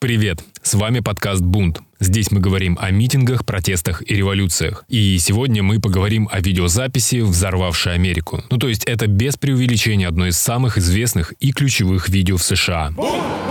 Привет! С вами подкаст «Бунт». Здесь мы говорим о митингах, протестах и революциях. И сегодня мы поговорим о видеозаписи, взорвавшей Америку. Ну то есть это без преувеличения одно из самых известных и ключевых видео в США. Бунт!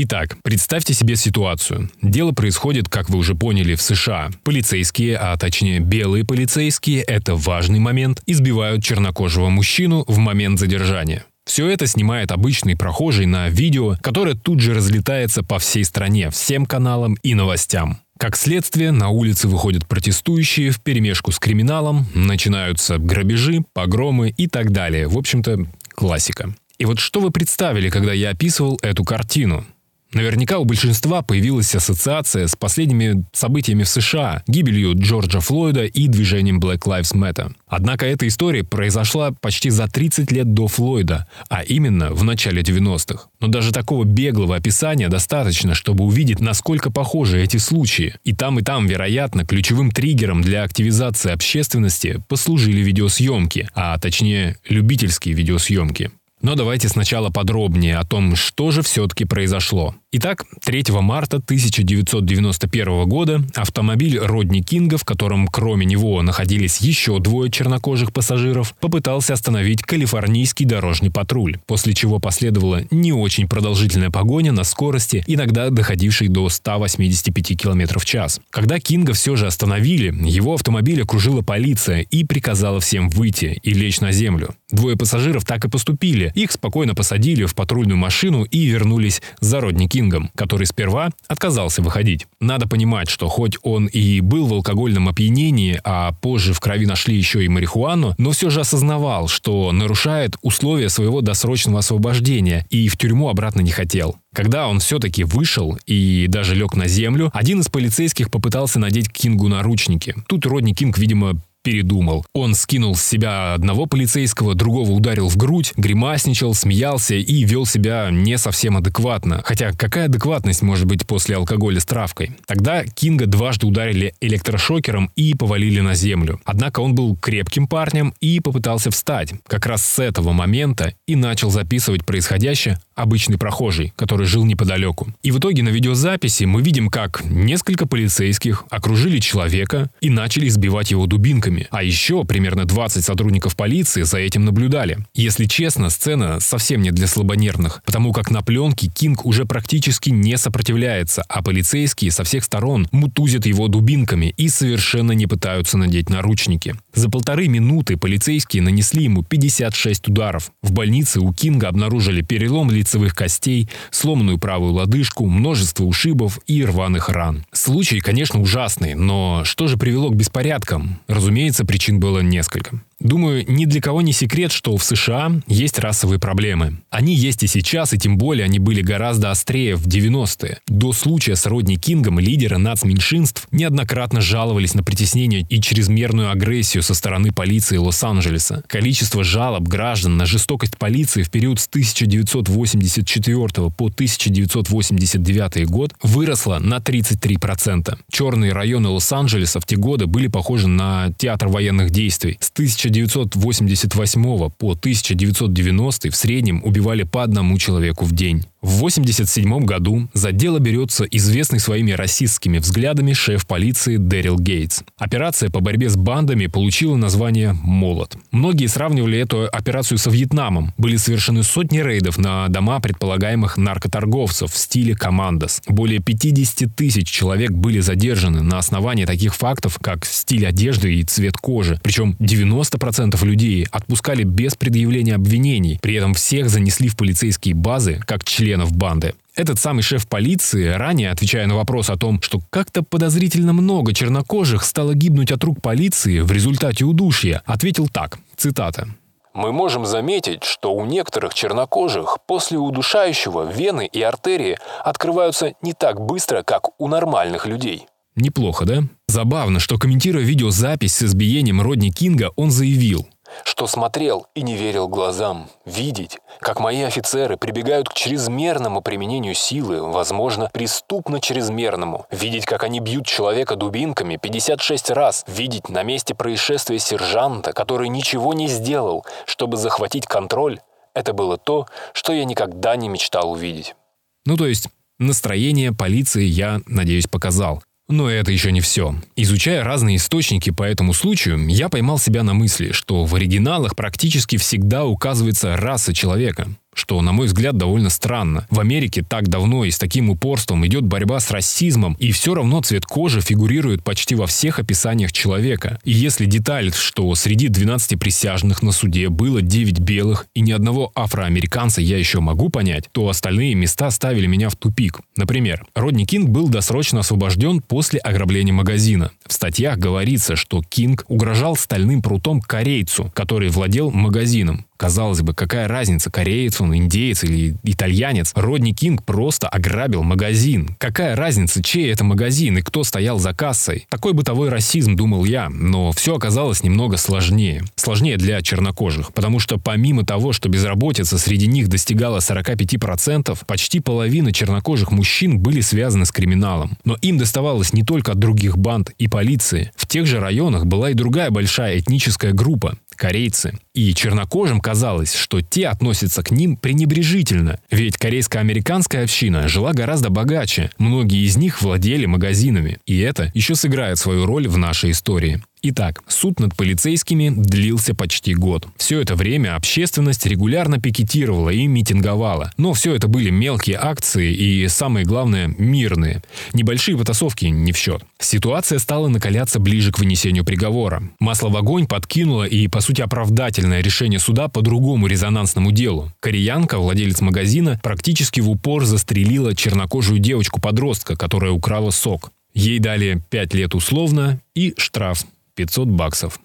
Итак, представьте себе ситуацию. Дело происходит, как вы уже поняли, в США. Полицейские, а точнее белые полицейские, это важный момент, избивают чернокожего мужчину в момент задержания. Все это снимает обычный прохожий на видео, которое тут же разлетается по всей стране, всем каналам и новостям. Как следствие, на улицы выходят протестующие в перемешку с криминалом, начинаются грабежи, погромы и так далее. В общем-то, классика. И вот что вы представили, когда я описывал эту картину? Наверняка у большинства появилась ассоциация с последними событиями в США, гибелью Джорджа Флойда и движением Black Lives Matter. Однако эта история произошла почти за 30 лет до Флойда, а именно в начале 90-х. Но даже такого беглого описания достаточно, чтобы увидеть, насколько похожи эти случаи. И там, и там, вероятно, ключевым триггером для активизации общественности послужили видеосъемки, а точнее любительские видеосъемки. Но давайте сначала подробнее о том, что же все-таки произошло. Итак, 3 марта 1991 года автомобиль Родни Кинга, в котором кроме него находились еще двое чернокожих пассажиров, попытался остановить калифорнийский дорожный патруль, после чего последовала не очень продолжительная погоня на скорости, иногда доходившей до 185 км в час. Когда Кинга все же остановили, его автомобиль окружила полиция и приказала всем выйти и лечь на землю. Двое пассажиров так и поступили, их спокойно посадили в патрульную машину и вернулись за Родни Кингом, который сперва отказался выходить. Надо понимать, что хоть он и был в алкогольном опьянении, а позже в крови нашли еще и марихуану, но все же осознавал, что нарушает условия своего досрочного освобождения и в тюрьму обратно не хотел. Когда он все-таки вышел и даже лег на землю, один из полицейских попытался надеть Кингу наручники. Тут Родни Кинг, видимо, передумал. Он скинул с себя одного полицейского, другого ударил в грудь, гримасничал, смеялся и вел себя не совсем адекватно. Хотя какая адекватность может быть после алкоголя с травкой? Тогда Кинга дважды ударили электрошокером и повалили на землю. Однако он был крепким парнем и попытался встать. Как раз с этого момента и начал записывать происходящее обычный прохожий, который жил неподалеку. И в итоге на видеозаписи мы видим, как несколько полицейских окружили человека и начали избивать его дубинками патрульными. А еще примерно 20 сотрудников полиции за этим наблюдали. Если честно, сцена совсем не для слабонервных, потому как на пленке Кинг уже практически не сопротивляется, а полицейские со всех сторон мутузят его дубинками и совершенно не пытаются надеть наручники. За полторы минуты полицейские нанесли ему 56 ударов. В больнице у Кинга обнаружили перелом лицевых костей, сломанную правую лодыжку, множество ушибов и рваных ран. Случай, конечно, ужасный, но что же привело к беспорядкам? Разумеется, Разумеется, причин было несколько. Думаю, ни для кого не секрет, что в США есть расовые проблемы. Они есть и сейчас, и тем более они были гораздо острее в 90-е. До случая с Родни Кингом лидеры нацменьшинств неоднократно жаловались на притеснение и чрезмерную агрессию со стороны полиции Лос-Анджелеса. Количество жалоб граждан на жестокость полиции в период с 1984 по 1989 год выросло на 33%. Черные районы Лос-Анджелеса в те годы были похожи на театр военных действий. С 1000 1988 по 1990 в среднем убивали по одному человеку в день. В 1987 году за дело берется известный своими расистскими взглядами шеф полиции Дэрил Гейтс. Операция по борьбе с бандами получила название «Молот». Многие сравнивали эту операцию со Вьетнамом. Были совершены сотни рейдов на дома предполагаемых наркоторговцев в стиле «Командос». Более 50 тысяч человек были задержаны на основании таких фактов, как стиль одежды и цвет кожи. Причем 90% людей отпускали без предъявления обвинений. При этом всех занесли в полицейские базы как члены членов банды. Этот самый шеф полиции, ранее отвечая на вопрос о том, что как-то подозрительно много чернокожих стало гибнуть от рук полиции в результате удушья, ответил так, цитата. Мы можем заметить, что у некоторых чернокожих после удушающего вены и артерии открываются не так быстро, как у нормальных людей. Неплохо, да? Забавно, что комментируя видеозапись с избиением Родни Кинга, он заявил – что смотрел и не верил глазам. Видеть, как мои офицеры прибегают к чрезмерному применению силы, возможно, преступно чрезмерному. Видеть, как они бьют человека дубинками 56 раз. Видеть на месте происшествия сержанта, который ничего не сделал, чтобы захватить контроль. Это было то, что я никогда не мечтал увидеть. Ну то есть настроение полиции я, надеюсь, показал. Но это еще не все. Изучая разные источники по этому случаю, я поймал себя на мысли, что в оригиналах практически всегда указывается раса человека что, на мой взгляд, довольно странно. В Америке так давно и с таким упорством идет борьба с расизмом, и все равно цвет кожи фигурирует почти во всех описаниях человека. И если деталь, что среди 12 присяжных на суде было 9 белых и ни одного афроамериканца я еще могу понять, то остальные места ставили меня в тупик. Например, Родни Кинг был досрочно освобожден после ограбления магазина. В статьях говорится, что Кинг угрожал стальным прутом корейцу, который владел магазином. Казалось бы, какая разница, кореец он, индеец или итальянец. Родни Кинг просто ограбил магазин. Какая разница, чей это магазин и кто стоял за кассой? Такой бытовой расизм, думал я, но все оказалось немного сложнее. Сложнее для чернокожих, потому что помимо того, что безработица среди них достигала 45%, почти половина чернокожих мужчин были связаны с криминалом. Но им доставалось не только от других банд и полиции. В тех же районах была и другая большая этническая группа корейцы. И чернокожим казалось, что те относятся к ним пренебрежительно, ведь корейско-американская община жила гораздо богаче, многие из них владели магазинами, и это еще сыграет свою роль в нашей истории. Итак, суд над полицейскими длился почти год. Все это время общественность регулярно пикетировала и митинговала. Но все это были мелкие акции и, самое главное, мирные. Небольшие потасовки не в счет. Ситуация стала накаляться ближе к вынесению приговора. Масло в огонь подкинуло и, по сути, оправдательное решение суда по другому резонансному делу. Кореянка, владелец магазина, практически в упор застрелила чернокожую девочку-подростка, которая украла сок. Ей дали 5 лет условно и штраф 500 баксов.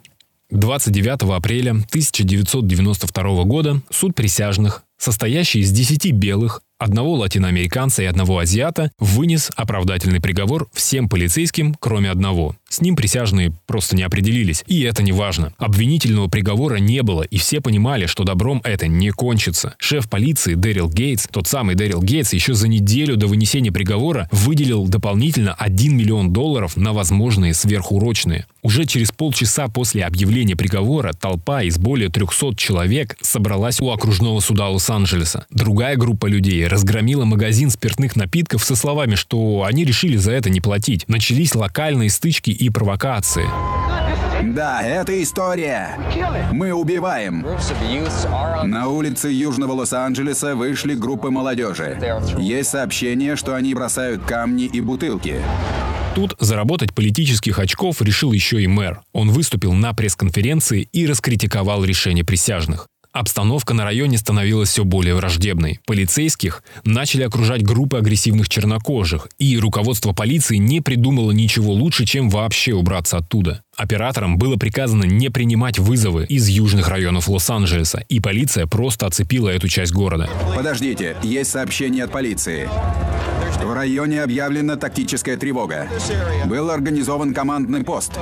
29 апреля 1992 года суд присяжных, состоящий из 10 белых, одного латиноамериканца и одного азиата, вынес оправдательный приговор всем полицейским, кроме одного. С ним присяжные просто не определились, и это не важно. Обвинительного приговора не было, и все понимали, что добром это не кончится. Шеф полиции Дэрил Гейтс, тот самый Дэрил Гейтс, еще за неделю до вынесения приговора выделил дополнительно 1 миллион долларов на возможные сверхурочные. Уже через полчаса после объявления приговора толпа из более 300 человек собралась у окружного суда Лос-Анджелеса. Другая группа людей разгромила магазин спиртных напитков со словами, что они решили за это не платить. Начались локальные стычки и провокации. Да, это история. Мы убиваем. На улице Южного Лос-Анджелеса вышли группы молодежи. Есть сообщение, что они бросают камни и бутылки. Тут заработать политических очков решил еще и мэр. Он выступил на пресс-конференции и раскритиковал решение присяжных. Обстановка на районе становилась все более враждебной. Полицейских начали окружать группы агрессивных чернокожих, и руководство полиции не придумало ничего лучше, чем вообще убраться оттуда. Операторам было приказано не принимать вызовы из южных районов Лос-Анджелеса, и полиция просто оцепила эту часть города. Подождите, есть сообщение от полиции. В районе объявлена тактическая тревога. Был организован командный пост.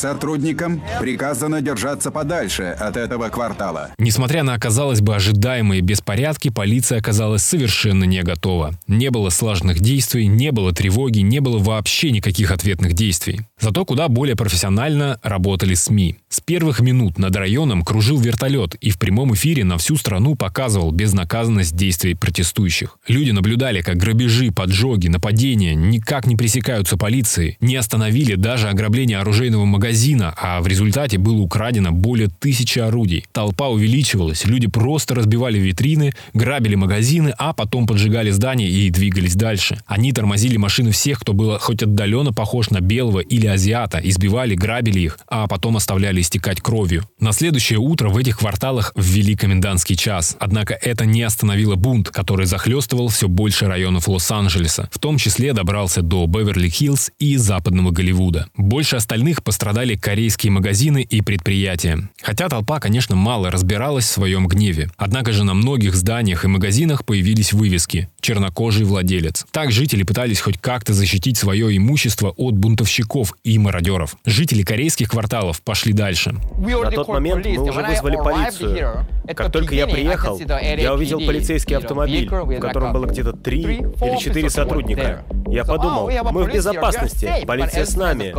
Сотрудникам приказано держаться подальше от этого квартала. Несмотря на, казалось бы, ожидаемые беспорядки, полиция оказалась совершенно не готова. Не было слаженных действий, не было тревоги, не было вообще никаких ответных действий. Зато куда более профессионально работали СМИ. С первых минут над районом кружил вертолет и в прямом эфире на всю страну показывал безнаказанность действий протестующих. Люди наблюдали, как грабежи, поджоги, нападения никак не пресекаются полицией, не остановили даже ограбление оружейного магазина, а в результате было украдено более тысячи орудий. Толпа увеличивалась, люди просто разбивали витрины, грабили магазины, а потом поджигали здания и двигались дальше. Они тормозили машины всех, кто был хоть отдаленно похож на белого или азиата, избивали, грабили их, а потом оставляли истекать кровью. На следующее утро в этих кварталах ввели комендантский час. Однако это не остановило бунт, который захлестывал все больше районов Лос-Анджелеса. В том числе добрался до Беверли-Хиллз и западного Голливуда. Больше остальных Пострадали корейские магазины и предприятия. Хотя толпа, конечно, мало разбиралась в своем гневе. Однако же на многих зданиях и магазинах появились вывески «Чернокожий владелец». Так жители пытались хоть как-то защитить свое имущество от бунтовщиков и мародеров. Жители корейских кварталов пошли дальше. На тот момент мы уже вызвали полицию. Как только я приехал, я увидел полицейский автомобиль, в котором было где-то три или четыре сотрудника. Я подумал, мы в безопасности, полиция с нами.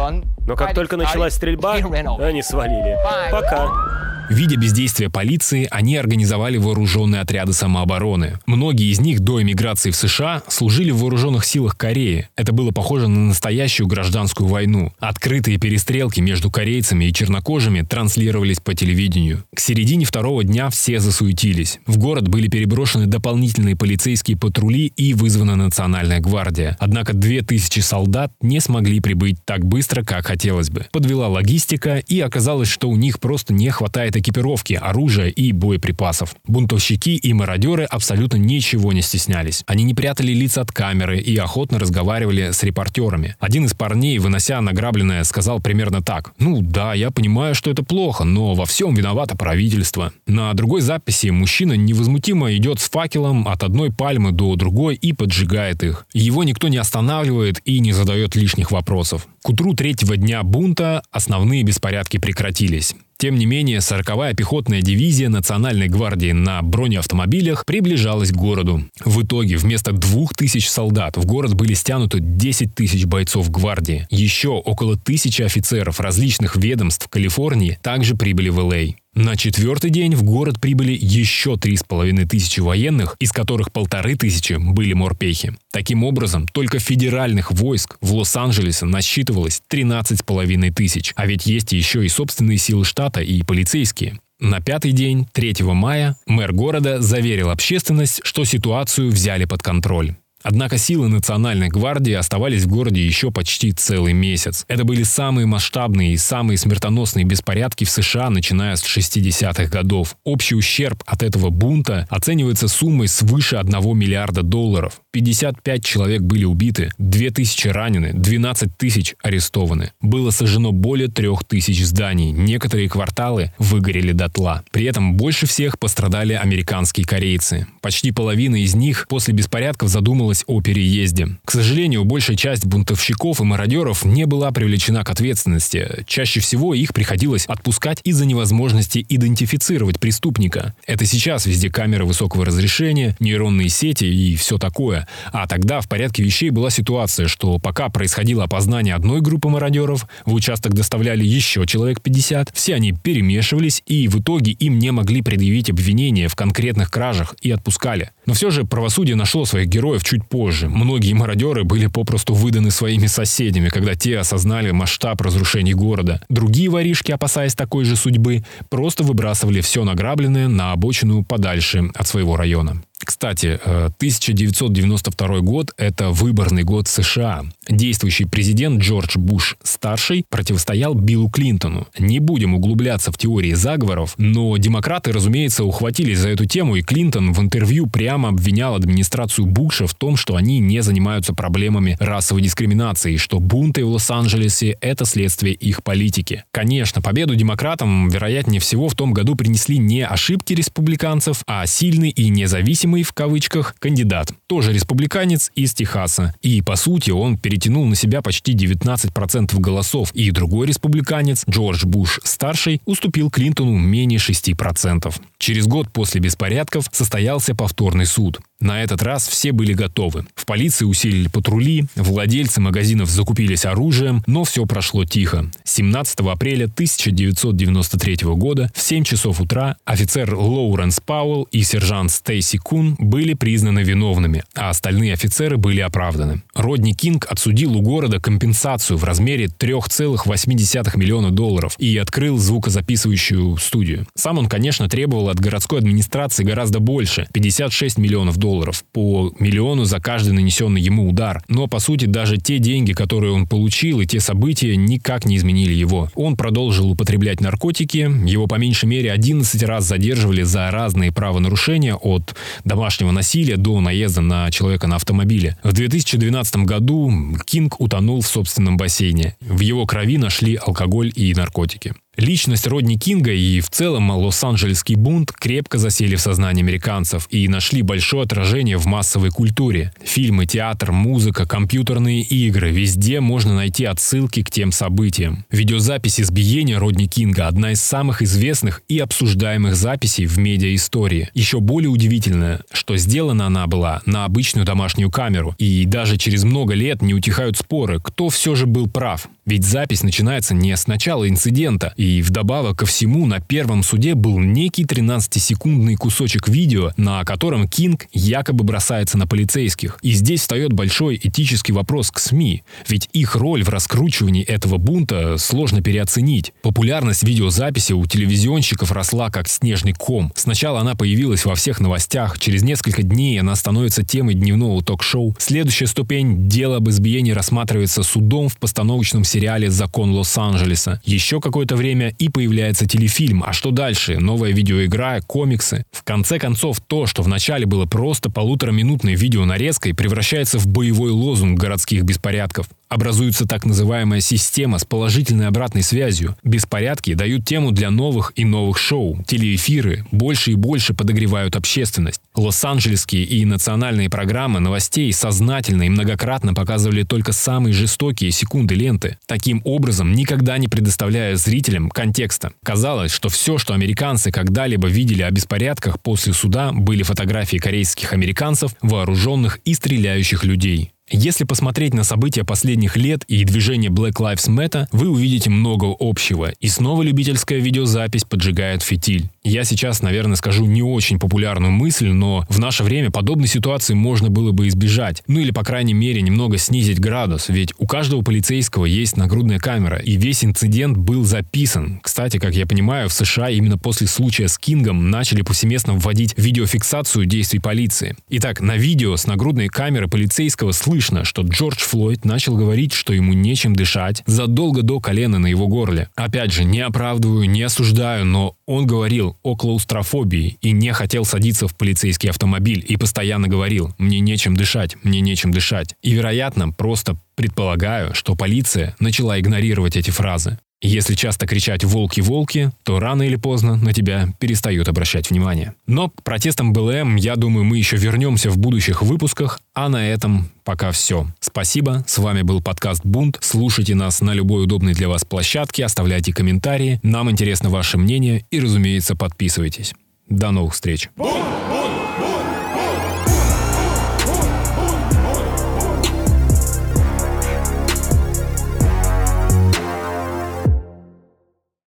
Но как только началась стрельба, они свалили. Пока. Видя бездействие полиции, они организовали вооруженные отряды самообороны. Многие из них до эмиграции в США служили в вооруженных силах Кореи. Это было похоже на настоящую гражданскую войну. Открытые перестрелки между корейцами и чернокожими транслировались по телевидению. К середине второго дня все засуетились. В город были переброшены дополнительные полицейские патрули и вызвана национальная гвардия. Однако 2000 солдат не смогли прибыть так быстро, как хотелось бы. Подвела логистика, и оказалось, что у них просто не хватает экипировки, оружия и боеприпасов. Бунтовщики и мародеры абсолютно ничего не стеснялись. Они не прятали лица от камеры и охотно разговаривали с репортерами. Один из парней, вынося награбленное, сказал примерно так. «Ну да, я понимаю, что это плохо, но во всем виновато правительство». На другой записи мужчина невозмутимо идет с факелом от одной пальмы до другой и поджигает их. Его никто не останавливает и не задает лишних вопросов. К утру третьего дня бунта основные беспорядки прекратились. Тем не менее, 40-я пехотная дивизия Национальной гвардии на бронеавтомобилях приближалась к городу. В итоге вместо двух тысяч солдат в город были стянуты 10 тысяч бойцов гвардии. Еще около тысячи офицеров различных ведомств Калифорнии также прибыли в Л.А. На четвертый день в город прибыли еще три с половиной тысячи военных, из которых полторы тысячи были морпехи. Таким образом, только федеральных войск в Лос-Анджелесе насчитывалось 13 с половиной тысяч, а ведь есть еще и собственные силы штата и полицейские. На пятый день, 3 мая, мэр города заверил общественность, что ситуацию взяли под контроль. Однако силы Национальной гвардии оставались в городе еще почти целый месяц. Это были самые масштабные и самые смертоносные беспорядки в США, начиная с 60-х годов. Общий ущерб от этого бунта оценивается суммой свыше 1 миллиарда долларов. 55 человек были убиты, 2000 ранены, 12 тысяч арестованы. Было сожжено более 3000 зданий, некоторые кварталы выгорели дотла. При этом больше всех пострадали американские корейцы. Почти половина из них после беспорядков задумалась задумалась о переезде. К сожалению, большая часть бунтовщиков и мародеров не была привлечена к ответственности. Чаще всего их приходилось отпускать из-за невозможности идентифицировать преступника. Это сейчас везде камеры высокого разрешения, нейронные сети и все такое. А тогда в порядке вещей была ситуация, что пока происходило опознание одной группы мародеров, в участок доставляли еще человек 50, все они перемешивались и в итоге им не могли предъявить обвинения в конкретных кражах и отпускали. Но все же правосудие нашло своих героев чуть позже. Многие мародеры были попросту выданы своими соседями, когда те осознали масштаб разрушений города. Другие воришки, опасаясь такой же судьбы, просто выбрасывали все награбленное на обочину подальше от своего района. Кстати, 1992 э, год – это выборный год США. Действующий президент Джордж Буш старший противостоял Биллу Клинтону. Не будем углубляться в теории заговоров, но демократы, разумеется, ухватились за эту тему, и Клинтон в интервью прямо обвинял администрацию Буша в том, что они не занимаются проблемами расовой дискриминации, что бунты в Лос-Анджелесе – это следствие их политики. Конечно, победу демократам, вероятнее всего, в том году принесли не ошибки республиканцев, а сильный и независимый «зависимый» в кавычках кандидат, тоже республиканец из Техаса. И, по сути, он перетянул на себя почти 19% голосов, и другой республиканец, Джордж Буш-старший, уступил Клинтону менее 6%. Через год после беспорядков состоялся повторный суд. На этот раз все были готовы. В полиции усилили патрули, владельцы магазинов закупились оружием, но все прошло тихо. 17 апреля 1993 года в 7 часов утра офицер Лоуренс Пауэлл и сержант Стейси Кун были признаны виновными, а остальные офицеры были оправданы. Родни Кинг отсудил у города компенсацию в размере 3,8 миллиона долларов и открыл звукозаписывающую студию. Сам он, конечно, требовал от городской администрации гораздо больше – 56 миллионов долларов долларов, по миллиону за каждый нанесенный ему удар. Но, по сути, даже те деньги, которые он получил, и те события никак не изменили его. Он продолжил употреблять наркотики, его по меньшей мере 11 раз задерживали за разные правонарушения от домашнего насилия до наезда на человека на автомобиле. В 2012 году Кинг утонул в собственном бассейне. В его крови нашли алкоголь и наркотики. Личность Родни Кинга и в целом Лос-Анджелесский бунт крепко засели в сознании американцев и нашли большое отражение в массовой культуре. Фильмы, театр, музыка, компьютерные игры – везде можно найти отсылки к тем событиям. Видеозапись избиения Родни Кинга – одна из самых известных и обсуждаемых записей в медиа-истории. Еще более удивительно, что сделана она была на обычную домашнюю камеру, и даже через много лет не утихают споры, кто все же был прав. Ведь запись начинается не с начала инцидента, и вдобавок ко всему на первом суде был некий 13-секундный кусочек видео, на котором Кинг якобы бросается на полицейских. И здесь встает большой этический вопрос к СМИ, ведь их роль в раскручивании этого бунта сложно переоценить. Популярность видеозаписи у телевизионщиков росла как снежный ком. Сначала она появилась во всех новостях, через несколько дней она становится темой дневного ток-шоу. Следующая ступень – дело об избиении рассматривается судом в постановочном сериале «Закон Лос-Анджелеса». Еще какое-то время и появляется телефильм. А что дальше? Новая видеоигра, комиксы. В конце концов, то, что вначале было просто полутораминутной видеонарезкой, превращается в боевой лозунг городских беспорядков образуется так называемая система с положительной обратной связью. Беспорядки дают тему для новых и новых шоу. Телеэфиры больше и больше подогревают общественность. Лос-Анджелесские и национальные программы новостей сознательно и многократно показывали только самые жестокие секунды ленты, таким образом никогда не предоставляя зрителям контекста. Казалось, что все, что американцы когда-либо видели о беспорядках после суда, были фотографии корейских американцев, вооруженных и стреляющих людей. Если посмотреть на события последних лет и движение Black Lives Matter, вы увидите много общего. И снова любительская видеозапись поджигает фитиль. Я сейчас, наверное, скажу не очень популярную мысль, но в наше время подобной ситуации можно было бы избежать. Ну или, по крайней мере, немного снизить градус, ведь у каждого полицейского есть нагрудная камера, и весь инцидент был записан. Кстати, как я понимаю, в США именно после случая с Кингом начали повсеместно вводить видеофиксацию действий полиции. Итак, на видео с нагрудной камеры полицейского слышно, что Джордж Флойд начал говорить, что ему нечем дышать задолго до колена на его горле. Опять же, не оправдываю, не осуждаю, но он говорил о клаустрофобии и не хотел садиться в полицейский автомобиль и постоянно говорил «мне нечем дышать, мне нечем дышать». И, вероятно, просто предполагаю, что полиция начала игнорировать эти фразы. Если часто кричать «волки-волки», то рано или поздно на тебя перестают обращать внимание. Но к протестам БЛМ, я думаю, мы еще вернемся в будущих выпусках, а на этом пока все. Спасибо, с вами был подкаст «Бунт». Слушайте нас на любой удобной для вас площадке, оставляйте комментарии, нам интересно ваше мнение и, разумеется, подписывайтесь. До новых встреч. Бунт!